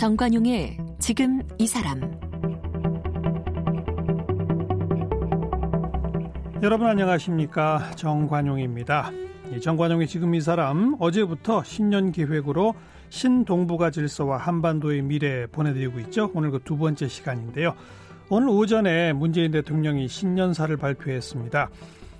정관용의 지금 이 사람 여러분 안녕하십니까 정관용입니다. 정관용의 지금 이 사람 어제부터 신년 기획으로 신동북아 질서와 한반도의 미래 보내드리고 있죠. 오늘 그 두 번째 시간인데요. 오늘 오전에 문재인 대통령이 신년사를 발표했습니다.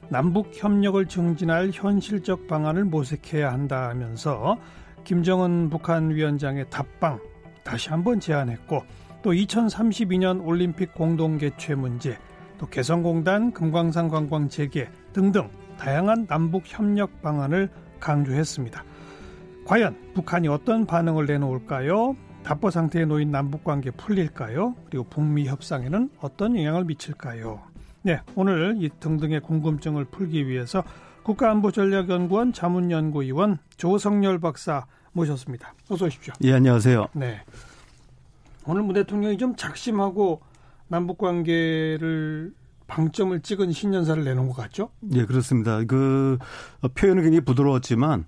남북 협력을 증진할 현실적 방안을 모색해야 한다면서 김정은 북한 위원장의 답방 다시 한번 제안했고 또 2032년 올림픽 공동 개최 문제, 또 개성공단 금광산 관광 재개 등등 다양한 남북 협력 방안을 강조했습니다. 과연 북한이 어떤 반응을 내놓을까요? 답보 상태에 놓인 남북 관계 풀릴까요? 그리고 북미 협상에는 어떤 영향을 미칠까요? 네, 오늘 이 등등의 궁금증을 풀기 위해서 국가안보전략연구원 자문연구위원 조성열 박사 모셨습니다. 어서 오십시오. 예, 안녕하세요. 네. 오늘 문 대통령이 좀 작심하고 남북 관계를 방점을 찍은 신년사를 내놓은 것 같죠? 예, 그렇습니다. 그 표현은 굉장히 부드러웠지만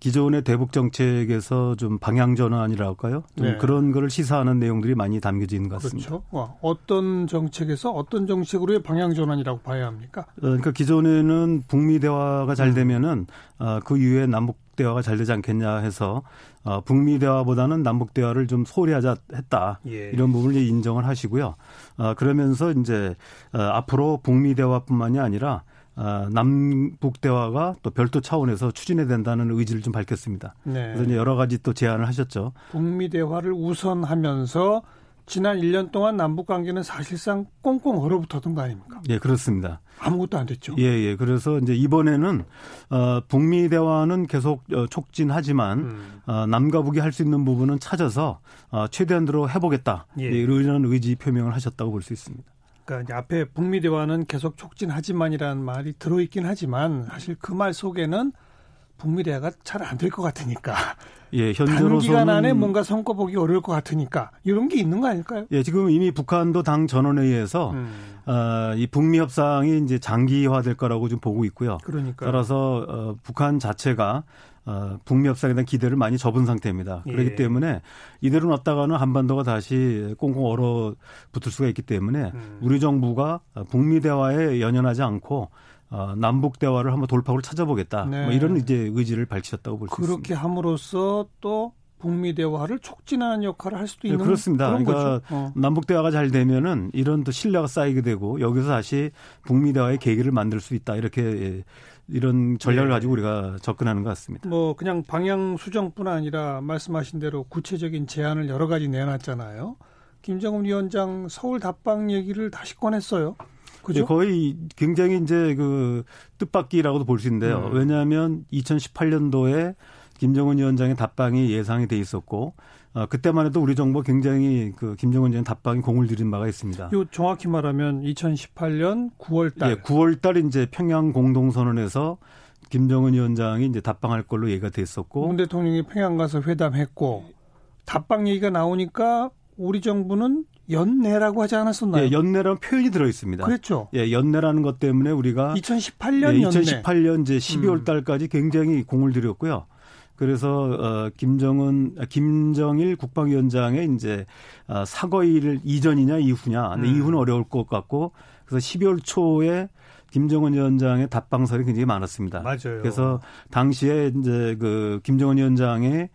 기존의 대북 정책에서 좀 방향 전환이라고 할까요? 좀 네. 그런 거를 시사하는 내용들이 많이 담겨져 있는 것 같습니다. 그렇죠. 와, 어떤 정책에서 어떤 정책으로의 방향 전환이라고 봐야 합니까? 어, 그러니까 기존에는 북미 대화가 잘 음. 되면은 음. 그 이후에 남북 대화가 잘 되지 않겠냐 해서 어, 북미 대화보다는 남북 대화를 좀 소홀히 하자 했다. 예. 이런 부분을 인정을 하시고요. 어, 그러면서 이제 어, 앞으로 북미 대화뿐만이 아니라 어, 남북 대화가 또 별도 차원에서 추진해야 된다는 의지를 좀 밝혔습니다. 네. 그래서 이제 여러 가지 또 제안을 하셨죠. 북미 대화를 우선하면서 지난 1년 동안 남북 관계는 사실상 꽁꽁 얼어붙었던 거 아닙니까? 예, 그렇습니다. 아무것도 안 됐죠. 예, 예. 그래서 이제 이번에는 어 북미 대화는 계속 어, 촉진하지만 음. 어 남과 북이 할 수 있는 부분은 찾아서 어 최대한으로 해 보겠다. 예. 예, 이런 의지 표명을 하셨다고 볼 수 있습니다. 그러니까 이제 앞에 북미 대화는 계속 촉진하지만이라는 말이 들어 있긴 하지만 사실 그 말 속에는 북미 대화가 잘 안 될 것 같으니까. 예, 현재로서는 단기간 안에 뭔가 성과 보기 어려울 것 같으니까 이런 게 있는 거 아닐까요? 예, 지금 이미 북한도 당 전원회의에서 음. 어, 이 북미 협상이 이제 장기화될 거라고 좀 보고 있고요. 그러니까 따라서 어, 북한 자체가 어, 북미 협상에 대한 기대를 많이 접은 상태입니다. 예. 그렇기 때문에 이대로 놨다가는 한반도가 다시 꽁꽁 얼어 붙을 수가 있기 때문에 음. 우리 정부가 북미 대화에 연연하지 않고 어, 남북 대화를 한번 돌파구를 찾아보겠다. 뭐 네. 뭐 이런 이제 의지를 밝히셨다고 볼 수 있습니다. 그렇게 함으로써 또 북미 대화를 촉진하는 역할을 할 수도 네, 있는 네, 그렇습니다. 그러니까 어. 남북 대화가 잘 되면은 이런 또 신뢰가 쌓이게 되고 여기서 다시 북미 대화의 계기를 만들 수 있다. 이렇게 예, 이런 전략을 네. 가지고 우리가 접근하는 것 같습니다. 뭐 그냥 방향 수정뿐 아니라 말씀하신 대로 구체적인 제안을 여러 가지 내놨잖아요. 김정은 위원장 서울 답방 얘기를 다시 꺼냈어요. 그죠? 거의 굉장히 이제 그 뜻밖이라고도 볼 수 있는데요. 음. 왜냐하면 2018년도에 김정은 위원장의 답방이 예상이 돼 있었고 어, 그때만 해도 우리 정부 굉장히 그 김정은 위원 답방이 공을 들인 바가 있습니다. 요 정확히 말하면 2018년 9월 달. 예, 9월 달 이제 평양 공동선언에서 김정은 위원장이 이제 답방할 걸로 얘기가 됐었고 문 대통령이 평양 가서 회담했고 답방 얘기가 나오니까 우리 정부는 연내라고 하지 않았었나요? 예, 연내라는 표현이 들어 있습니다. 그렇죠. 예, 연내라는 것 때문에 우리가 2018년 예, 2018년 이제 12월 음. 달까지 굉장히 공을 들였고요. 그래서 어 김정은 아, 김정일 국방위원장의 이제 어, 사거일 이전이냐 이후냐. 근데 음. 이후는 어려울 것 같고 그래서 12월 초에 김정은 위원장의 답방설이 굉장히 많았습니다. 맞아요. 그래서 당시에 이제 그 김정은 위원장의 어,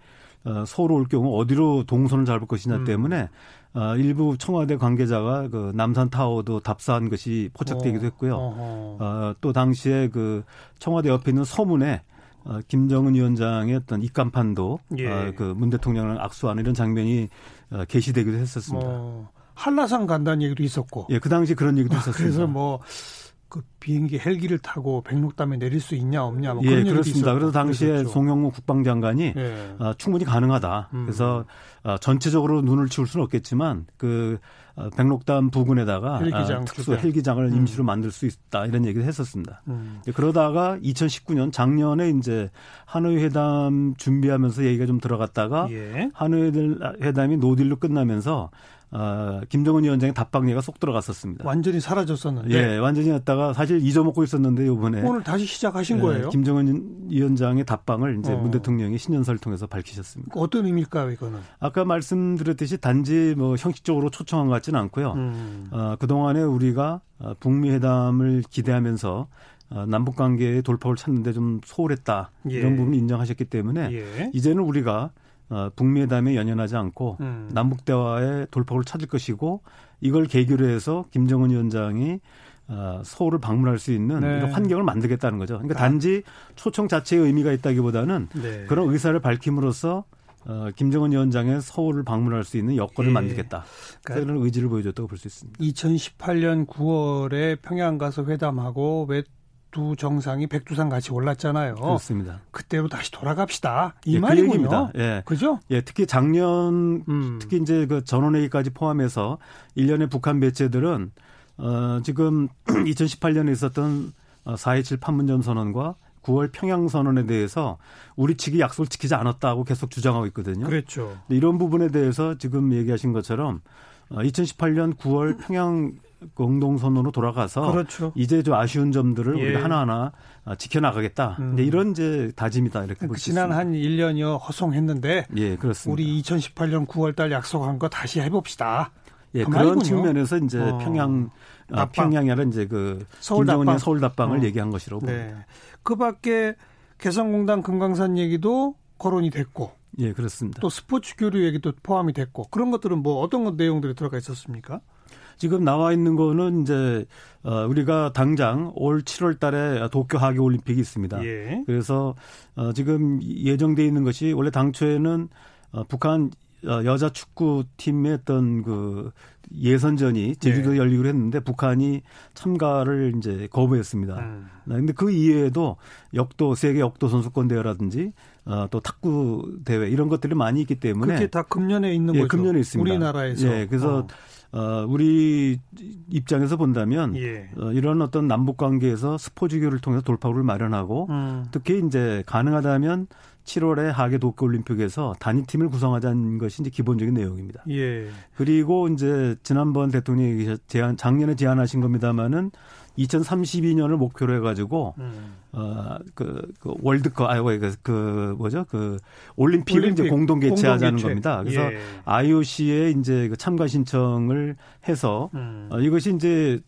서울 올 경우 어디로 동선을 잡을 것이냐 음. 때문에 어, 일부 청와대 관계자가 그 남산 타워도 답사한 것이 포착되기도 어. 했고요. 어, 어, 또 당시에 그 청와대 옆에 있는 서문에 어, 김정은 위원장의 어떤 입간판도 예. 어, 그문 대통령을 악수하는 이런 장면이 어, 게시되기도 했었습니다. 어, 한라산 간다는 얘기도 있었고. 예, 그 당시 그런 얘기도 있었습니다. 그래서 뭐 그 비행기 헬기를 타고 백록담에 내릴 수 있냐 없냐 뭐 그런 예, 그렇습니다. 그래서 당시에 그랬었죠. 송영무 국방장관이 예. 어, 충분히 가능하다. 음. 그래서 어, 전체적으로 눈을 치울 수는 없겠지만 그 어, 백록담 부근에다가 헬기장, 어, 특수 헬기장을 음. 임시로 만들 수 있다 이런 얘기를 했었습니다. 음. 그러다가 2019년 작년에 이제 하노이 회담 준비하면서 얘기가 좀 들어갔다가 예. 하노이 회담이 노딜로 끝나면서 어, 김정은 위원장의 답방례가 쏙 들어갔었습니다. 완전히 사라졌었는데. 예, 완전히 했다가 사실 잊어먹고 있었는데 이번에 오늘 다시 시작하신 예, 거예요? 김정은 위원장의 답방을 이제 어. 문 대통령이 신년사를 통해서 밝히셨습니다. 어떤 의미일까요, 이거는? 아까 말씀드렸듯이 단지 뭐 형식적으로 초청한 것 같지는 않고요. 음. 어, 그동안에 우리가 어, 북미 회담을 기대하면서 어, 남북 관계의 돌파를 찾는데 좀 소홀했다 예. 이런 부분 인정하셨기 때문에 예. 이제는 우리가 어, 북미 회담에 연연하지 않고 음. 남북 대화의 돌파구를 찾을 것이고 이걸 계기로 해서 김정은 위원장이 어, 서울을 방문할 수 있는 네. 이런 환경을 만들겠다는 거죠. 그러니까 아. 단지 초청 자체의 의미가 있다기보다는 네. 그런 의사를 밝힘으로써 어, 김정은 위원장의 서울을 방문할 수 있는 여건을 예. 만들겠다. 그러니까 그런 의지를 보여줬다고 볼 수 있습니다. 2018년 9월에 평양 가서 회담하고 두 정상이 백두산 같이 올랐잖아요. 그렇습니다. 그때로 다시 돌아갑시다. 이 예, 그 말이군요. 그 예. 그죠? 예, 특히 작년 음. 특히 이제 그 전원회의까지 포함해서 일련의 북한 매체들은 어 지금 2018년에 있었던 4.27 어, 판문점 선언과 9월 평양 선언에 대해서 우리 측이 약속을 지키지 않았다고 계속 주장하고 있거든요. 그렇죠. 이런 부분에 대해서 지금 얘기하신 것처럼 2018년 어, 9월 평양 공동선언으로 돌아가서 그렇죠. 이제 좀 아쉬운 점들을 예. 우리가 하나하나 아, 지켜나가겠다. 음. 이제 이런 이제 다짐이다 이렇게 볼수 지난 한 1년여 허송했는데 예, 그렇습니다. 우리 2018년 9월 달 약속한 거 다시 해 봅시다. 예, 그 그런. 측면에서 이제 어. 평양 아, 평양이 아니라 이제 그 서울 김정은의 서울 답방을 어. 얘기한 것이라고 네. 봅니다. 그밖에 개성공단 금강산 얘기도 거론이 됐고 예, 그렇습니다. 또 스포츠 교류 얘기도 포함이 됐고 그런 것들은 뭐 어떤 내용들이 들어가 있었습니까? 지금 나와 있는 거는 이제 어 우리가 당장 올 7월 달에 도쿄 하계 올림픽이 있습니다. 예. 그래서 어 지금 예정돼 있는 것이 원래 당초에는 어 북한 어, 여자 축구팀의 어떤 그 예선전이 제주도에 네. 열리기로 했는데 북한이 참가를 이제 거부했습니다. 음. 네, 근데 그 이외에도 역도 세계 역도 선수권 대회라든지 어, 또 탁구 대회 이런 것들이 많이 있기 때문에 그게 다 금년에 있는 예, 거죠. 금년에 있습니다. 우리나라에서. 예, 그래서 어. 어, 우리 입장에서 본다면 예. 어, 이런 어떤 남북 관계에서 스포츠교를 통해서 돌파구를 마련하고 음. 특히 이제 가능하다면 7월에 하계 도쿄 올림픽에서 단위팀을 구성하자는 것이 이제 기본적인 내용입니다. 예. 그리고 이제 지난번 대통령이 제안 작년에 제안하신 겁니다마는 2032년을 목표로 해가지고 음. 어그 그 월드컵 아이고 그, 그 뭐죠 그 올림픽을 올림픽, 이제 공동 개최하자는 공동 겁니다. 그래서 예. IOC에 이제 그 참가 신청을 해서 음. 어, 이것이 이제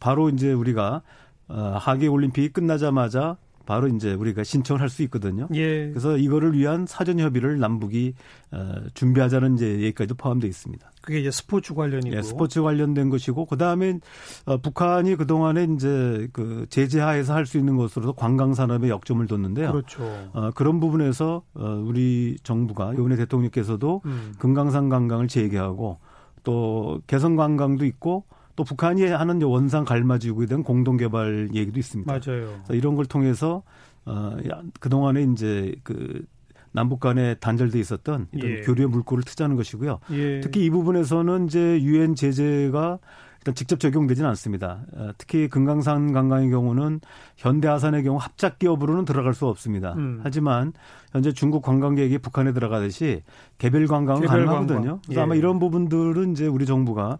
바로 이제 우리가 어, 하계 올림픽이 끝나자마자 바로 이제 우리가 신청을 할 수 있거든요. 예. 그래서 이거를 위한 사전 협의를 남북이 어, 준비하자는 이제 얘기까지도 포함되어 있습니다. 그게 이제 스포츠 관련이고. 예, 스포츠 관련된 것이고 그다음에 어, 북한이 그동안에 이제 그 제재하에서 할 수 있는 것으로서 관광 산업에 역점을 뒀는데요. 그렇죠. 어, 그런 부분에서 어, 우리 정부가 이번에 대통령께서도 음. 금강산 관광을 재개하고 또 개성 관광도 있고 또 북한이 하는 원상 갈마지구에 대한 공동 개발 얘기도 있습니다. 맞아요. 이런 걸 통해서 어 그동안에 이제 그 남북 간에 단절돼 있었던 이런 예. 교류의 물꼬를 트자는 것이고요. 예. 특히 이 부분에서는 이제 유엔 제재가 일단 직접 적용되지는 않습니다. 어, 특히 금강산 관광의 경우는 현대아산의 경우 합작 기업으로는 들어갈 수 없습니다. 음. 하지만 현재 중국 관광객이 북한에 들어가듯이 개별 관광은 개별 가능하거든요. 관광. 그래서 예. 아마 이런 부분들은 이제 우리 정부가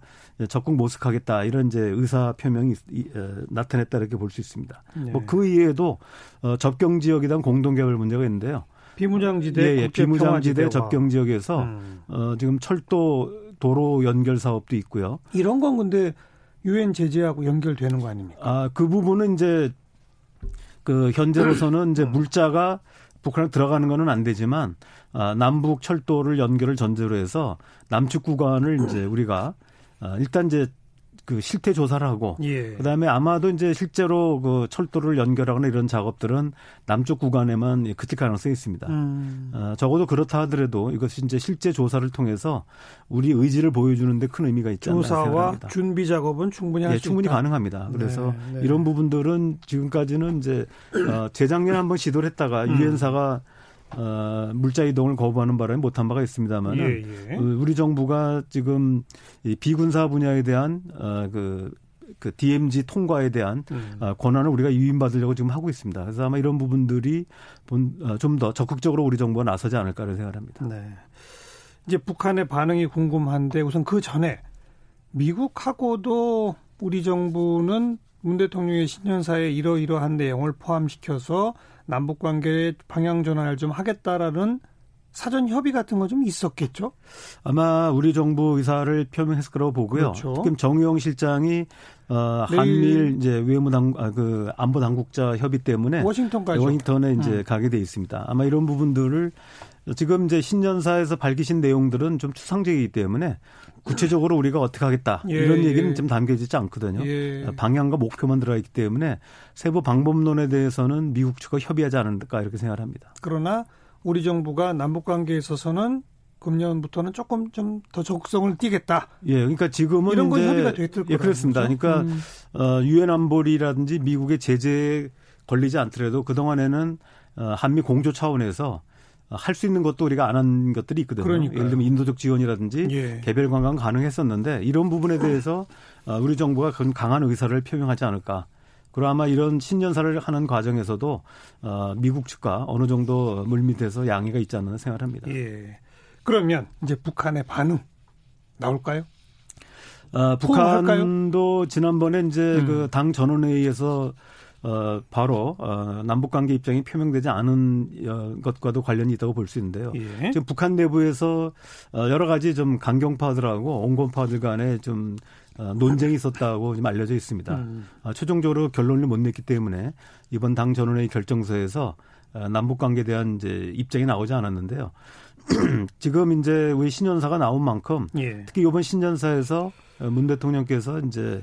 적극 모색하겠다 이런 이제 의사 표명이 어, 나타냈다 이렇게 볼 수 있습니다. 네. 뭐그 이외에도 어, 접경 지역에 대한 공동 개발 문제가 있는데요. 비무장지대 예, 예. 비무장지대 접경 지역에서 음. 어, 지금 철도 도로 연결 사업도 있고요. 이런 건 근데 유엔 제재하고 연결되는 거 아닙니까? 아, 그 부분은 이제 그 현재로서는 이제 음. 물자가 북한에 들어가는 거는 안 되지만 아, 남북 철도를 연결을 전제로 해서 남측 구간을 이제 우리가 아, 일단 이제 그 실태 조사를 하고 예. 그다음에 아마도 이제 실제로 그 철도를 연결하거나 이런 작업들은 남쪽 구간에만 그칠 가능성이 있습니다. 음. 어, 적어도 그렇다 하더라도 이것이 이제 실제 조사를 통해서 우리 의지를 보여주는데 큰 의미가 있지 않나 생각합니다. 준비 작업은 충분히 할수 예, 충분히 있다. 가능합니다. 그래서 네, 네. 이런 부분들은 지금까지는 이제 어, 재작년에 한번 시도를 했다가 음. 유엔사가 어, 물자 이동을 거부하는 바람에 못한 바가 있습니다만 예, 예. 그 우리 정부가 지금 이 비군사 분야에 대한 어, 그, 그 DMZ 통과에 대한 음. 어, 권한을 우리가 유인받으려고 지금 하고 있습니다. 그래서 아마 이런 부분들이 어, 좀더 적극적으로 우리 정부가 나서지 않을까를 생각합니다. 네. 이제 북한의 반응이 궁금한데 우선 그 전에 미국하고도 우리 정부는 문 대통령의 신년사에 이러이러한 내용을 포함시켜서 남북 관계의 방향 전환을 좀 하겠다라는 사전 협의 같은 거 좀 있었겠죠? 아마 우리 정부 의사를 표명했을 거라고 보고요. 그렇죠. 지금 정의용 실장이 어 한미일 이제 외무 당 아, 그 안보 당국자 협의 때문에 워싱턴까지 워싱턴에 이제 음. 가게 돼 있습니다. 아마 이런 부분들을 지금 이제 신년사에서 밝히신 내용들은 좀 추상적이기 때문에 구체적으로 우리가 어떻게 하겠다 예, 이런 얘기는 예. 좀 담겨지지 않거든요. 예. 방향과 목표만 들어가 있기 때문에 세부 방법론에 대해서는 미국 측과 협의하지 않을까 이렇게 생각합니다. 그러나 우리 정부가 남북 관계에 있어서는 금년부터는 조금 좀 더 적극성을 띠겠다. 예, 그러니까 지금은 이런 건 이제 협의가 됐을 예, 거라는 그렇습니다. 거죠? 그러니까 음. 어, 유엔 안보리라든지 미국의 제재에 걸리지 않더라도 그 동안에는 어, 한미 공조 차원에서 할 수 있는 것도 우리가 안 한 것들이 있거든요. 그러니까요. 예를 들면 인도적 지원이라든지 예. 개별 관광 가능했었는데 이런 부분에 대해서 어, 우리 정부가 그런 강한 의사를 표명하지 않을까. 그리고 아마 이런 신년사를 하는 과정에서도 어, 미국 측과 어느 정도 물밑에서 양해가 있지 않나 생각합니다. 예. 그러면 이제 북한의 반응 나올까요? 어, 포함할까요? 북한도 지난번에 이제 음. 그당 전원회의에서 어, 바로 어, 남북 관계 입장이 표명되지 않은 어, 것과도 관련이 있다고 볼 수 있는데요. 예. 지금 북한 내부에서 어, 여러 가지 좀 강경파들하고 온건파들 간에 좀 어, 논쟁이 있었다고 지금 알려져 있습니다. 음. 어, 최종적으로 결론을 못 냈기 때문에 이번 당 전원회의 결정서에서 어, 남북 관계에 대한 이제 입장이 나오지 않았는데요. 지금 이제 우리 신년사가 나온 만큼 예. 특히 이번 신년사에서 어, 문 대통령께서 이제 어,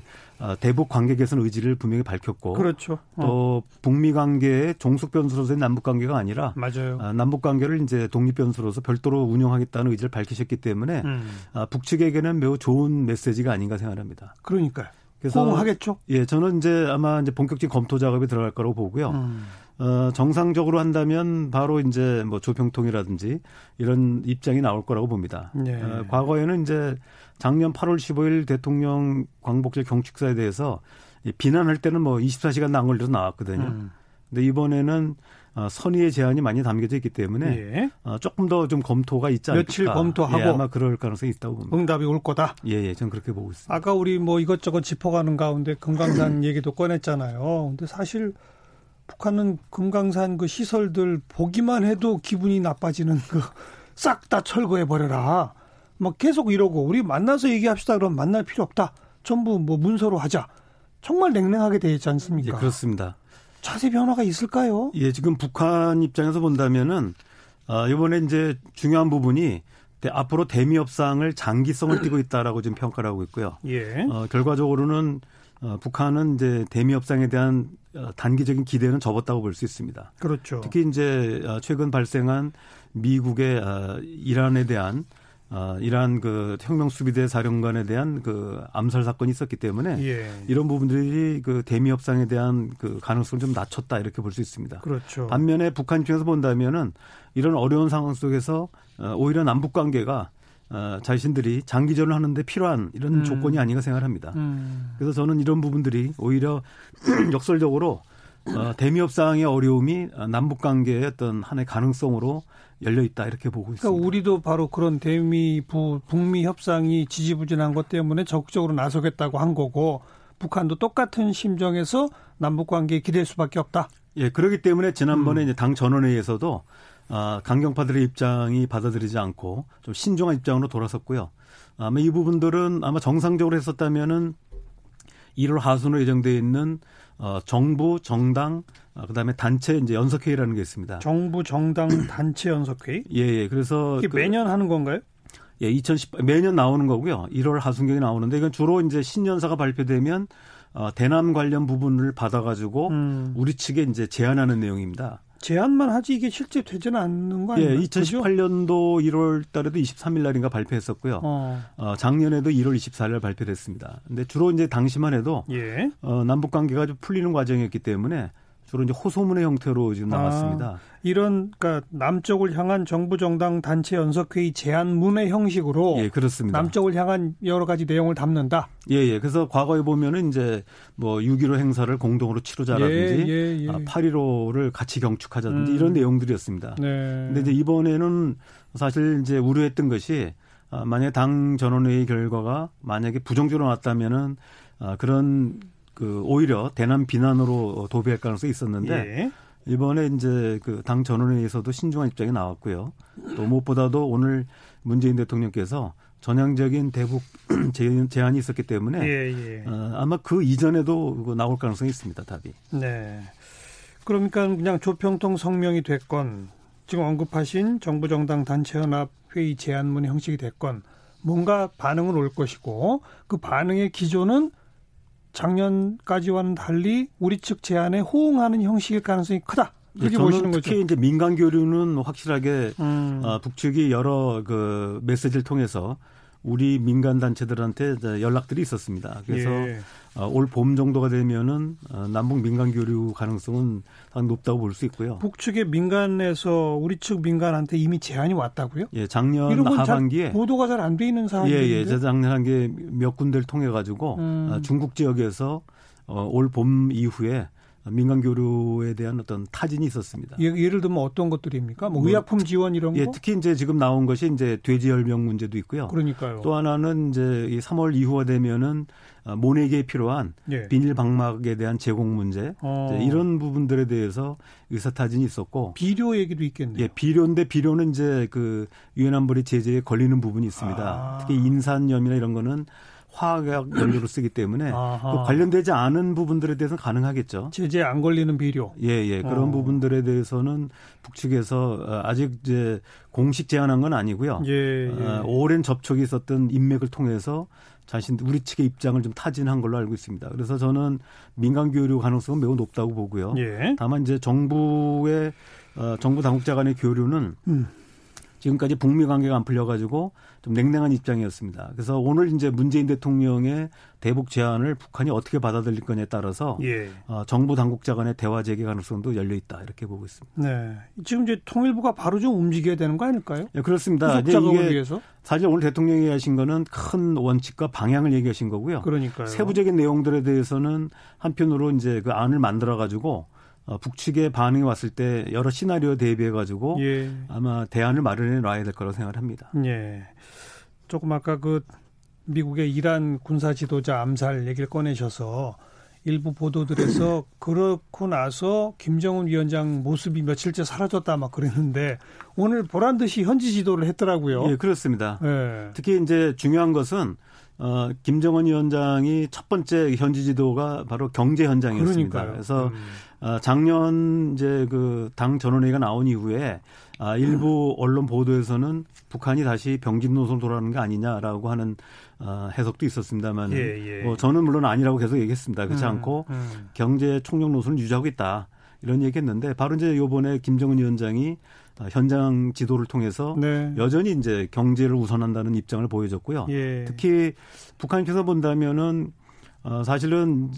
대북 관계 개선 의지를 분명히 밝혔고 그렇죠. 어, 또 북미 관계의 종속 변수로서의 남북 관계가 아니라 맞아요. 아, 남북 관계를 이제 독립 변수로서 별도로 운영하겠다는 의지를 밝히셨기 때문에 음. 아, 북측에게는 매우 좋은 메시지가 아닌가 생각합니다. 그러니까요. 그래서 호응하겠죠? 예, 저는 이제 아마 이제 본격적인 검토 작업이 들어갈 거라고 보고요. 음. 어, 정상적으로 한다면 바로 이제 뭐 조평통이라든지 이런 입장이 나올 거라고 봅니다. 네. 어, 과거에는 이제 작년 8월 15일 대통령 광복절 경축사에 대해서 이 비난할 때는 뭐 24시간 안 걸려서 나왔거든요. 음. 근데 이번에는 어, 선의의 제한이 많이 담겨져 있기 때문에 예. 어, 조금 더 좀 검토가 있지 않을까. 며칠 검토하고 예, 아마 그럴 가능성이 있다고 봅니다. 응답이 올 거다. 예, 예, 저는 그렇게 보고 있습니다. 아까 우리 뭐 이것저것 짚어가는 가운데 금강산 얘기도 꺼냈잖아요. 근데 사실 북한은 금강산 그 시설들 보기만 해도 기분이 나빠지는 그 싹 다 철거해 버려라. 막 계속 이러고 우리 만나서 얘기합시다. 그럼 만날 필요 없다. 전부 뭐 문서로 하자. 정말 냉랭하게 돼 있지 예, 않습니까? 그렇습니다. 자세 변화가 있을까요? 예, 지금 북한 입장에서 본다면은 어, 이번에 이제 중요한 부분이 대- 앞으로 대미 협상을 장기성을 띠고 있다라고 지금 평가를 하고 있고요. 예. 어, 결과적으로는 어, 북한은 이제 대미 협상에 대한 어, 단기적인 기대는 접었다고 볼 수 있습니다. 그렇죠. 특히 이제 어, 최근 발생한 미국의 어, 이란에 대한 어, 이란 그 혁명 수비대 사령관에 대한 그 암살 사건이 있었기 때문에 예. 이런 부분들이 그 대미 협상에 대한 그 가능성을 좀 낮췄다 이렇게 볼 수 있습니다. 그렇죠. 반면에 북한 입장에서 본다면은 이런 어려운 상황 속에서 어, 오히려 남북 관계가 어, 자신들이 장기전을 하는데 필요한 이런 음. 조건이 아닌가 생각합니다. 음. 그래서 저는 이런 부분들이 오히려 역설적으로 어, 대미 협상의 어려움이 어, 남북 관계의 어떤 하나의 가능성으로 열려 있다 이렇게 보고 있습니다. 그러니까 우리도 바로 그런 대미 부 북미 협상이 지지부진한 것 때문에 적극적으로 나서겠다고 한 거고 북한도 똑같은 심정에서 남북 관계에 기댈 수밖에 없다. 예, 그렇기 때문에 음. 지난번에 이제 당 전원회의에서도 아, 강경파들의 입장이 받아들이지 않고 좀 신중한 입장으로 돌아섰고요. 아마 이 부분들은 아마 정상적으로 했었다면은 1월 하순으로 예정돼 있는 어, 정부, 정당, 어, 그다음에 단체 이제 연석회의라는 게 있습니다. 정부 정당 단체 연석회의 예, 예. 그래서 이게 그- 매년 하는 건가요? 예, 2010 매년 나오는 거고요. 1월 하순경에 나오는데 이건 주로 이제 신년사가 발표되면 어, 대남 관련 부분을 받아가지고 음, 우리 측에 이제 제안하는 내용입니다. 제안만 하지 이게 실제 되지는 않는 거 예, 아니에요? 2018년도 1월 달에도 23일 날인가 발표했었고요. 어, 어, 작년에도 1월 24일 날 발표됐습니다. 근데 주로 이제 당시만 해도 예. 어, 남북 관계가 좀 풀리는 과정이었기 때문에 주로 이제 호소문의 형태로 지금 아. 나왔습니다. 이런 그러니까 남쪽을 향한 정부 정당 단체 연석회의 제안문의 형식으로 예, 그렇습니다. 남쪽을 향한 여러 가지 내용을 담는다. 예, 예. 그래서 과거에 보면은 이제 뭐6.15 행사를 공동으로 치르자라든지 예, 예, 예. 아, 8.15를 같이 경축하자든지 음. 이런 내용들이었습니다. 네. 근데 이제 이번에는 사실 이제 우려했던 것이 아, 만약에 당 전원회의 결과가 만약에 부정적으로 나왔다면은 아, 그런 그 오히려 대남 비난으로 도배할 가능성이 있었는데 예. 이번에 이제 그 당 전원회의에서도 신중한 입장이 나왔고요. 또 무엇보다도 오늘 문재인 대통령께서 전향적인 대북 제안이 있었기 때문에 예, 예. 어, 아마 그 이전에도 나올 가능성이 있습니다. 답이. 네. 그러니까 그냥 조평통 성명이 됐건 지금 언급하신 정부 정당 단체 연합 회의 제안문의 형식이 됐건 뭔가 반응은 올 것이고 그 반응의 기조는 작년까지와는 달리 우리 측 제안에 호응하는 형식일 가능성이 크다. 이렇게 저는 보시는 거죠. 특히 이제 민간 교류는 확실하게 음. 어, 북측이 여러 그 메시지를 통해서 우리 민간 단체들한테 연락들이 있었습니다. 그래서 예. 어, 올봄 정도가 되면은 어, 남북 민간 교류 가능성은 상당히 높다고 볼 수 있고요. 북측의 민간에서 우리 측 민간한테 이미 제안이 왔다고요? 예, 작년 이런 건 하반기에 잘 보도가 잘 안 돼 있는 예, 사안인데. 예, 저 작년 한게 몇 군데를 통해 가지고 음. 어, 중국 지역에서 어, 올봄 이후에 민간 교류에 대한 어떤 타진이 있었습니다. 예, 예를 들면 어떤 것들입니까? 뭐 뭐, 의약품 지원 이런 예, 거? 특히 이제 지금 나온 것이 이제 돼지 열병 문제도 있고요. 그러니까요. 또 하나는 이제 이 3월 이후가 되면은 어, 모내기에 필요한 예. 비닐 방막에 대한 제공 문제 어. 이런 부분들에 대해서 의사 타진이 있었고 비료 얘기도 있겠네요. 예, 비료인데 비료는 이제 그 유엔 안보리 제재에 걸리는 부분이 있습니다. 아. 특히 인산염이나 이런 거는 화학 연료로 쓰기 때문에. 그 관련되지 않은 부분들에 대해서는 가능하겠죠. 제재 안 걸리는 비료. 예, 예. 그런 어. 부분들에 대해서는 북측에서 어, 아직 이제 공식 제안한 건 아니고요. 예, 예. 어, 오랜 접촉이 있었던 인맥을 통해서 자신 우리 측의 입장을 좀 타진한 걸로 알고 있습니다. 그래서 저는 민간 교류 가능성은 매우 높다고 보고요. 예. 다만 이제 정부의 어, 정부 당국자 간의 교류는 음. 지금까지 북미 관계가 안 풀려가지고 좀 냉랭한 입장이었습니다. 그래서 오늘 이제 문재인 대통령의 대북 제안을 북한이 어떻게 받아들일 거냐에 따라서 예. 어, 정부 당국자 간의 대화 재개 가능성도 열려 있다 이렇게 보고 있습니다. 네. 지금 이제 통일부가 바로 좀 움직여야 되는 거 아닐까요? 예, 그렇습니다. 이제 이게 위해서. 사실 오늘 대통령이 하신 거는 큰 원칙과 방향을 얘기하신 거고요. 그러니까요. 세부적인 내용들에 대해서는 한편으로 이제 그 안을 만들어 가지고 어, 북측의 반응이 왔을 때 여러 시나리오 대비해 가지고 예. 아마 대안을 마련해 놔야 될 거라고 생각을 합니다. 예. 조금 아까 그 미국의 이란 군사 지도자 암살 얘기를 꺼내셔서 일부 보도들에서 그렇고 나서 김정은 위원장 모습이 며칠째 사라졌다 막 그랬는데 오늘 보란 듯이 현지 지도를 했더라고요. 예, 그렇습니다. 예. 특히 이제 중요한 것은 어, 김정은 위원장이 첫 번째 현지 지도가 바로 경제 현장이었습니다. 그러니까요. 그래서 음. 어, 작년 이제 그 당 전원회의가 나온 이후에 아, 일부 언론 보도에서는 북한이 다시 병진 노선 돌아가는 게 아니냐라고 하는 어, 해석도 있었습니다만, 예, 예. 뭐 저는 물론 아니라고 계속 얘기했습니다. 그렇지 음, 않고 음. 경제 총력 노선을 유지하고 있다 이런 얘기했는데 바로 이제 요번에 김정은 위원장이 어, 현장 지도를 통해서 네. 여전히 이제 경제를 우선한다는 입장을 보여줬고요. 예. 특히 북한 입장에서 본다면은 어, 사실은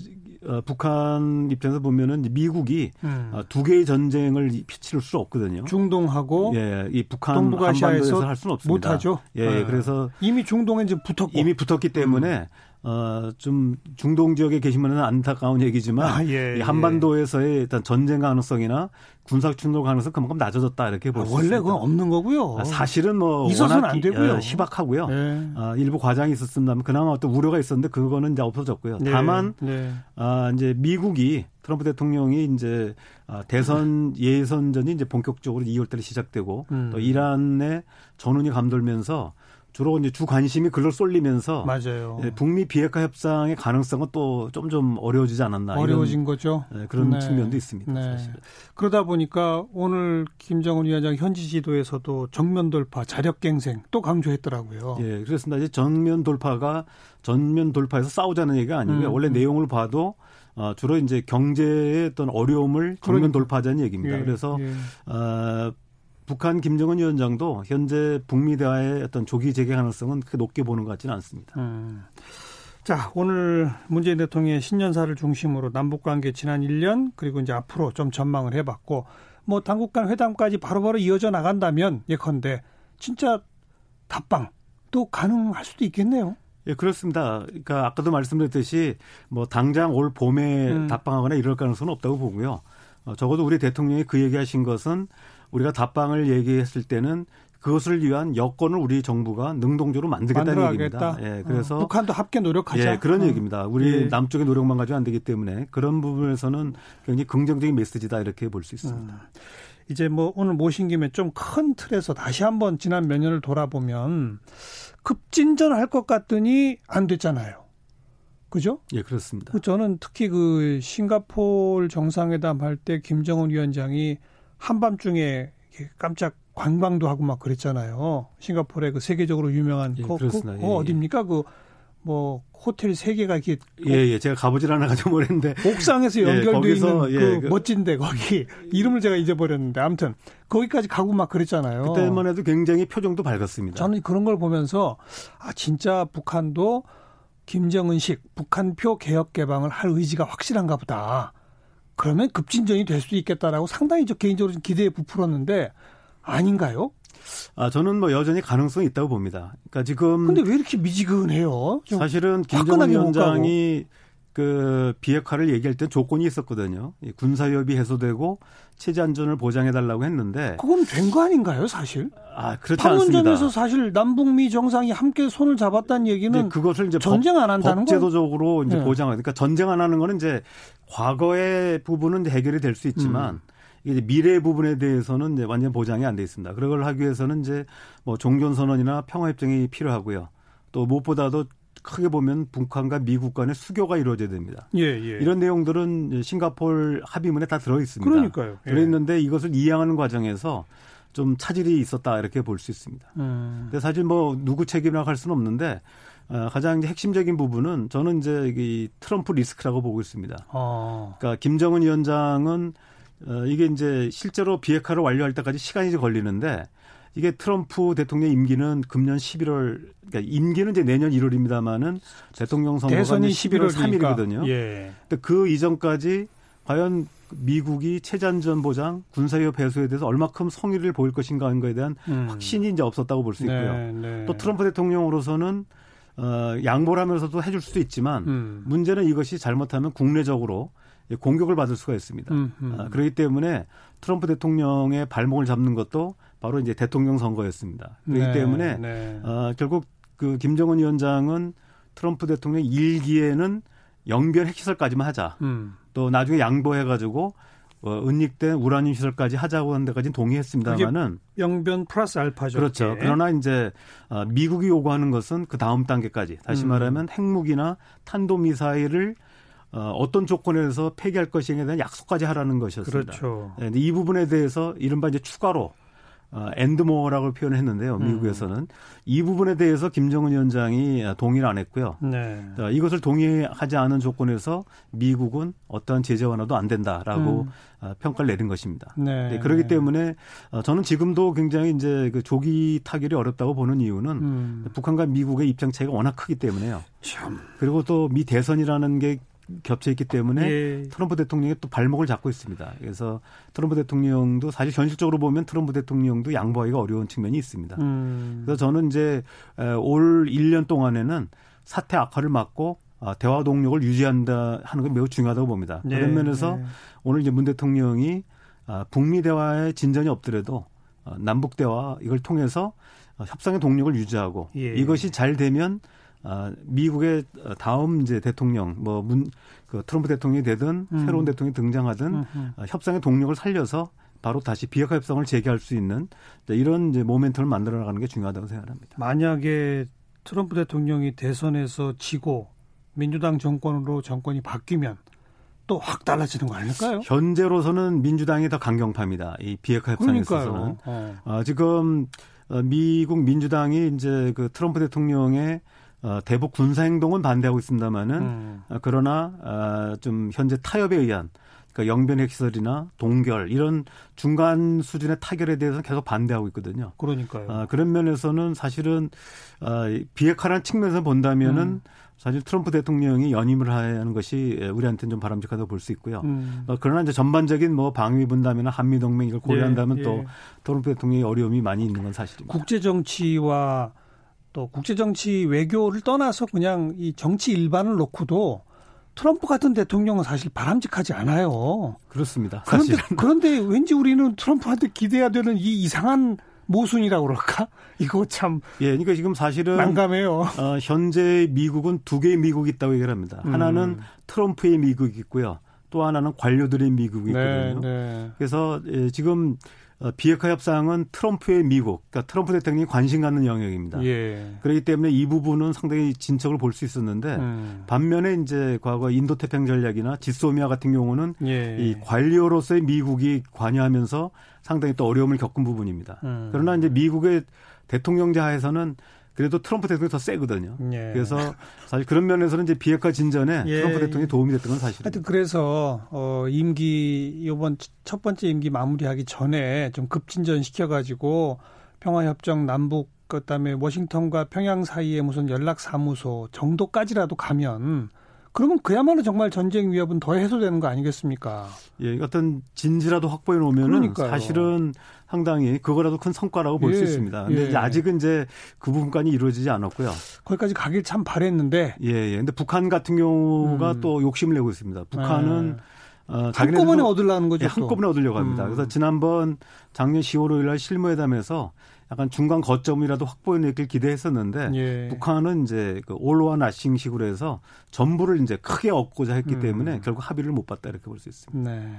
어, 북한 입장에서 보면은 미국이 음. 어, 두 개의 전쟁을 치를 수 없거든요. 중동하고 예, 이 북한 동북아시아에서 할 수는 없습니다. 못하죠. 예, 예. 그래서 이미 중동에 이제 붙었고 이미 붙었기 때문에 어, 좀 중동 지역에 계시면은 안타까운 얘기지만 아, 예, 이 예. 한반도에서의 일단 전쟁 가능성이나 군사 충돌 가능성 그만큼 낮아졌다 이렇게 아, 볼수 원래 있습니다. 그건 없는 거고요. 아, 사실은 뭐 있어서는 안 되고요. 어, 희박하고요. 예. 아, 일부 과장이 있었습니다만 그나마 어떤 우려가 있었는데 그거는 이제 없어졌고요. 네, 다만 네. 아, 이제 미국이 트럼프 대통령이 이제 아, 대선 예선전이 이제 본격적으로 2월 달에 시작되고 음. 또 이란의 전운이 감돌면서 주로 이제 주 관심이 글로 쏠리면서 맞아요. 예, 북미 비핵화 협상의 가능성은 또좀좀 어려워지지 않았나 어려워진 이런 거죠. 예, 그런 네. 측면도 있습니다. 네. 사실. 그러다 보니까 오늘 김정은 위원장 현지 지도에서도 정면 돌파, 자력갱생 또 강조했더라고요. 예, 그렇습니다. 이제 전면 돌파가 전면 돌파해서 싸우자는 얘기가 아니고요. 음. 원래 내용을 봐도 어, 주로 이제 경제의 어떤 어려움을 전면 그러니까. 돌파하자는 얘기입니다. 예, 그래서 예. 어, 북한 김정은 위원장도 현재 북미 대화의 어떤 조기 재개 가능성은 그렇게 높게 보는 것 같지는 않습니다. 음. 자, 오늘 문재인 대통령의 신년사를 중심으로 남북 관계 지난 1년 그리고 이제 앞으로 좀 전망을 해 봤고 뭐 당국 간 회담까지 바로바로 이어져 나간다면 예컨대 진짜 답방 또 가능할 수도 있겠네요. 예, 그렇습니다. 그러니까 아까도 말씀드렸듯이 뭐 당장 올 봄에 음. 답방하거나 이럴 가능성은 없다고 보고요. 어, 적어도 우리 대통령이 그 얘기하신 것은 우리가 답방을 얘기했을 때는 그것을 위한 여건을 우리 정부가 능동적으로 만들겠다는 얘기입니다. 예, 그래서 어, 북한도 함께 노력하자. 예, 그런 어. 얘기입니다. 우리 예. 남쪽의 노력만 가지고 안 되기 때문에 그런 부분에서는 굉장히 긍정적인 메시지다 이렇게 볼 수 있습니다. 음. 이제 뭐 오늘 모신 김에 좀 큰 틀에서 다시 한번 지난 몇 년을 돌아보면 급진전할 것 같더니 안 됐잖아요. 그죠? 예, 그렇습니다. 그 저는 특히 그 싱가포르 정상회담 할 때 김정은 위원장이 한밤중에 깜짝 관광도 하고 막 그랬잖아요. 싱가포르의 그 세계적으로 유명한 예, 그, 그, 그 어, 어딥니까? 그 뭐 호텔 세 개가 이렇게 예, 예. 제가 가보질 않아 가지고 모르는데 옥상에서 예, 연결돼 예, 있는 그, 예, 그 멋진데 거기 이름을 제가 잊어버렸는데 아무튼 거기까지 가고 막 그랬잖아요. 그때만 해도 굉장히 표정도 밝았습니다. 저는 그런 걸 보면서 아 진짜 북한도 김정은식 북한표 개혁 개방을 할 의지가 확실한가 보다. 그러면 급진전이 될 수도 있겠다라고 상당히 저 개인적으로 기대에 부풀었는데 아닌가요? 아, 저는 뭐 여전히 가능성이 있다고 봅니다. 그러니까 지금. 근데 왜 이렇게 미지근해요? 사실은 김정은 위원장이 그 비핵화를 얘기할 때 조건이 있었거든요. 군사협의 해소되고 체제 안전을 보장해달라고 했는데. 그건 된 거 아닌가요, 사실? 아, 그렇지 않습니다. 판문점에서 사실 남북미 정상이 함께 손을 잡았다는 얘기는 그것을 이제 전쟁 안 한다는 법, 제도적으로 이제 네. 보장하 그러니까 전쟁 안 하는 거는 이제 과거의 부분은 해결이 될 수 있지만 음. 이게 미래 부분에 대해서는 이제 완전 보장이 안 돼 있습니다. 그걸 하기 위해서는 이제 뭐 종전 선언이나 평화 협정이 필요하고요. 또 무엇보다도 크게 보면 북한과 미국 간의 수교가 이루어져야 됩니다. 예, 예. 이런 내용들은 싱가폴 합의문에 다 들어 있습니다. 그러니까요. 예. 들어 있는데 이것을 이해하는 과정에서 좀 차질이 있었다 이렇게 볼 수 있습니다. 음. 근데 사실 뭐 누구 책임이라고 할 수는 없는데 어, 가장 핵심적인 부분은 저는 이제 이 트럼프 리스크라고 보고 있습니다. 어. 그러니까 김정은 위원장은 어, 이게 이제 실제로 비핵화를 완료할 때까지 시간이 걸리는데 이게 트럼프 대통령 임기는 금년 11월 그러니까 임기는 이제 내년 1월입니다마는 대통령 선거가 대선이 11월 3일이거든요. 예. 근데 그 이전까지 과연 미국이 체전전 보장, 군사협 배수에 대해서 얼마큼 성의를 보일 것인가 하는 거에 대한 음. 확신이 이제 없었다고 볼 수 있고요. 네, 네. 또 트럼프 대통령으로서는 어, 양보를 하면서도 해줄 수도 있지만 음. 문제는 이것이 잘못하면 국내적으로 공격을 받을 수가 있습니다. 음, 음. 아, 그렇기 때문에 트럼프 대통령의 발목을 잡는 것도 바로 이제 대통령 선거였습니다. 그렇기 네, 때문에 네. 어, 결국 그 김정은 위원장은 트럼프 대통령 일기에는 영변 핵시설까지만 하자. 음. 또 나중에 양보해가지고 어, 은닉된 우라늄 시설까지 하자고 하는 데까지는 동의했습니다만은 영변 플러스 알파죠. 그렇죠. 네. 그러나 이제 어, 미국이 요구하는 것은 그 다음 단계까지 다시 음. 말하면 핵무기나 탄도 미사일을 어, 어떤 조건에서 폐기할 것인에 대한 약속까지 하라는 것이었습니다. 그렇죠. 네, 이 부분에 대해서 이른바 이제 추가로 어, and more라고 표현했는데요. 을 미국에서는 음. 이 부분에 대해서 김정은 위원장이 동의를 안 했고요. 네. 자, 이것을 동의하지 않은 조건에서 미국은 어떠한 제재 완화도 안 된다라고 음. 어, 평가를 내린 것입니다. 네. 네, 그렇기 때문에 어, 저는 지금도 굉장히 이제 그 조기 타결이 어렵다고 보는 이유는 음. 북한과 미국의 입장 차이가 워낙 크기 때문에요. 참. 그리고 또 미 대선이라는 게 겹쳐 있기 때문에 예. 트럼프 대통령이 또 발목을 잡고 있습니다. 그래서 트럼프 대통령도 사실 현실적으로 보면 트럼프 대통령도 양보하기가 어려운 측면이 있습니다. 음. 그래서 저는 이제 올 1년 동안에는 사태 악화를 막고 아, 대화 동력을 유지한다 하는 게 매우 중요하다고 봅니다. 네. 그런 면에서 네. 오늘 이제 문 대통령이 아, 북미 대화에 진전이 없더라도 어, 남북 대화 이걸 통해서 어, 협상의 동력을 유지하고 예. 이것이 잘 되면 아, 미국의 다음 이제 대통령, 뭐, 문, 그 트럼프 대통령이 되든 음. 새로운 대통령이 등장하든 음. 협상의 동력을 살려서 바로 다시 비핵화 협상을 재개할 수 있는 이런 이제 모멘텀을 만들어 나가는 게 중요하다고 생각합니다. 만약에 트럼프 대통령이 대선에서 지고 민주당 정권으로 정권이 바뀌면 또 확 달라지는 거 아닐까요? 현재로서는 민주당이 더 강경파입니다. 이 비핵화 협상에 있어서는. 어. 어, 지금 어, 미국 민주당이 이제 그 트럼프 대통령의 어, 대북 군사 행동은 반대하고 있습니다만은 음. 어, 그러나 어, 좀 현재 타협에 의한 그러니까 영변 핵 시설이나 동결 이런 중간 수준의 타결에 대해서는 계속 반대하고 있거든요. 그러니까요. 어, 그런 면에서는 사실은 어, 비핵화라는 측면에서 본다면은 음. 사실 트럼프 대통령이 연임을 하는 것이 우리한테는 좀 바람직하다고 볼 수 있고요. 음. 어, 그러나 이제 전반적인 뭐 방위 분담이나 한미 동맹 이걸 고려한다면 예, 또 예. 트럼프 대통령의 어려움이 많이 있는 건 사실입니다. 국제 정치와 또 국제 정치 외교를 떠나서 그냥 이 정치 일반을 놓고도 트럼프 같은 대통령은 사실 바람직하지 않아요. 그렇습니다. 그런데 사실은. 그런데 왠지 우리는 트럼프한테 기대해야 되는 이 이상한 모순이라고 그럴까? 이거 참. 예, 그러니까 지금 사실은 난감해요. 어, 현재 미국은 두 개의 미국이 있다고 얘기를 합니다. 음. 하나는 트럼프의 미국이 있고요. 또 하나는 관료들의 미국이 네, 있거든요. 네, 네. 그래서 예, 지금 어, 비핵화 협상은 트럼프의 미국, 그러니까 트럼프 대통령이 관심 갖는 영역입니다. 예. 그렇기 때문에 이 부분은 상당히 진척을 볼 수 있었는데 음. 반면에 이제 과거 인도 태평 전략이나 지소미아 같은 경우는 예. 이 관료로서의 미국이 관여하면서 상당히 또 어려움을 겪은 부분입니다. 음. 그러나 이제 미국의 대통령제 하에서는 그래도 트럼프 대통령이 더 세거든요. 예. 그래서 사실 그런 면에서는 이제 비핵화 진전에 예. 트럼프 대통령이 도움이 됐던 건 사실입니다. 하여튼 그래서 어 임기 이번 첫 번째 임기 마무리하기 전에 좀 급진전 시켜가지고 평화협정 남북 그다음에 워싱턴과 평양 사이에 무슨 연락 사무소 정도까지라도 가면 그러면 그야말로 정말 전쟁 위협은 더 해소되는 거 아니겠습니까? 예, 어떤 진지라도 확보해 놓으면은 사실은 상당히 그거라도 큰 성과라고 볼수 예, 있습니다. 근데 예. 이제 아직은 이제 그 부분까지 이루어지지 않았고요. 거기까지 가길 참 바랬는데. 예, 예. 근데 북한 같은 경우가 음. 또 욕심을 내고 있습니다. 북한은 예. 어, 한꺼번에 얻으려는 거죠. 예, 한꺼번에 얻으려고 합니다. 음. 그래서 지난번 작년 10월 5일 날 실무회담에서 약간 중간 거점이라도 확보해내길 기대했었는데 예. 북한은 이제 그 올로와 나싱식으로 해서 전부를 이제 크게 얻고자 했기 음. 때문에 결국 합의를 못 봤다 이렇게 볼 수 있습니다. 네.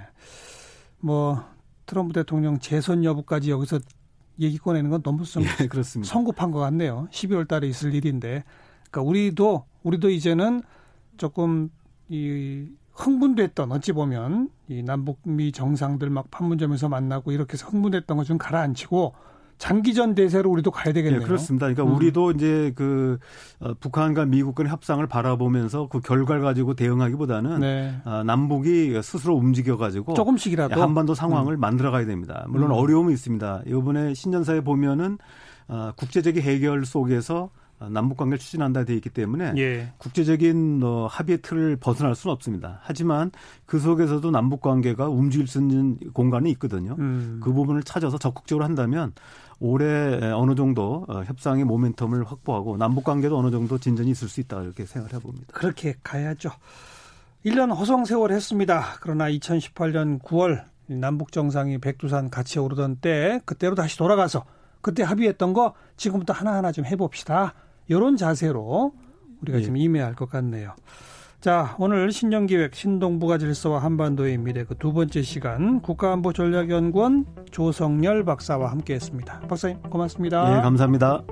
뭐 트럼프 대통령 재선 여부까지 여기서 얘기 꺼내는 건 너무 성, 예, 그렇습니다. 성급한 것 같네요. 12월 달에 있을 일인데. 그러니까 우리도 우리도 이제는 조금 이 흥분됐던 어찌 보면 이 남북미 정상들 막 판문점에서 만나고 이렇게 해서 흥분됐던 거 좀 가라앉히고 장기전 대세로 우리도 가야 되겠네요. 네, 그렇습니다. 그러니까 음. 우리도 이제 그 어, 북한과 미국 간 협상을 바라보면서 그 결과를 가지고 대응하기보다는 네. 어, 남북이 스스로 움직여 가지고 조금씩이라도 한반도 상황을 음. 만들어 가야 됩니다. 물론 음. 어려움이 있습니다. 이번에 신년사에 보면은 어, 국제적인 해결 속에서 남북 관계를 추진한다 되어 있기 때문에 예. 국제적인 어, 합의의 틀을 벗어날 수는 없습니다. 하지만 그 속에서도 남북 관계가 움직일 수 있는 공간이 있거든요. 음. 그 부분을 찾아서 적극적으로 한다면 올해 어느 정도 어, 협상의 모멘텀을 확보하고 남북 관계도 어느 정도 진전이 있을 수 있다 이렇게 생각을 해봅니다. 그렇게 가야죠. 1년 허송 세월 했습니다. 그러나 2018년 9월 남북 정상이 백두산 같이 오르던 때 그때로 다시 돌아가서 그때 합의했던 거 지금부터 하나하나 좀 해봅시다. 이런 자세로 우리가 예. 좀 임해야 할 것 같네요. 자, 오늘 신년기획 신동부가 질서와 한반도의 미래 그 두 번째 시간 국가안보전략연구원 조성열 박사와 함께했습니다. 박사님 고맙습니다. 예, 감사합니다.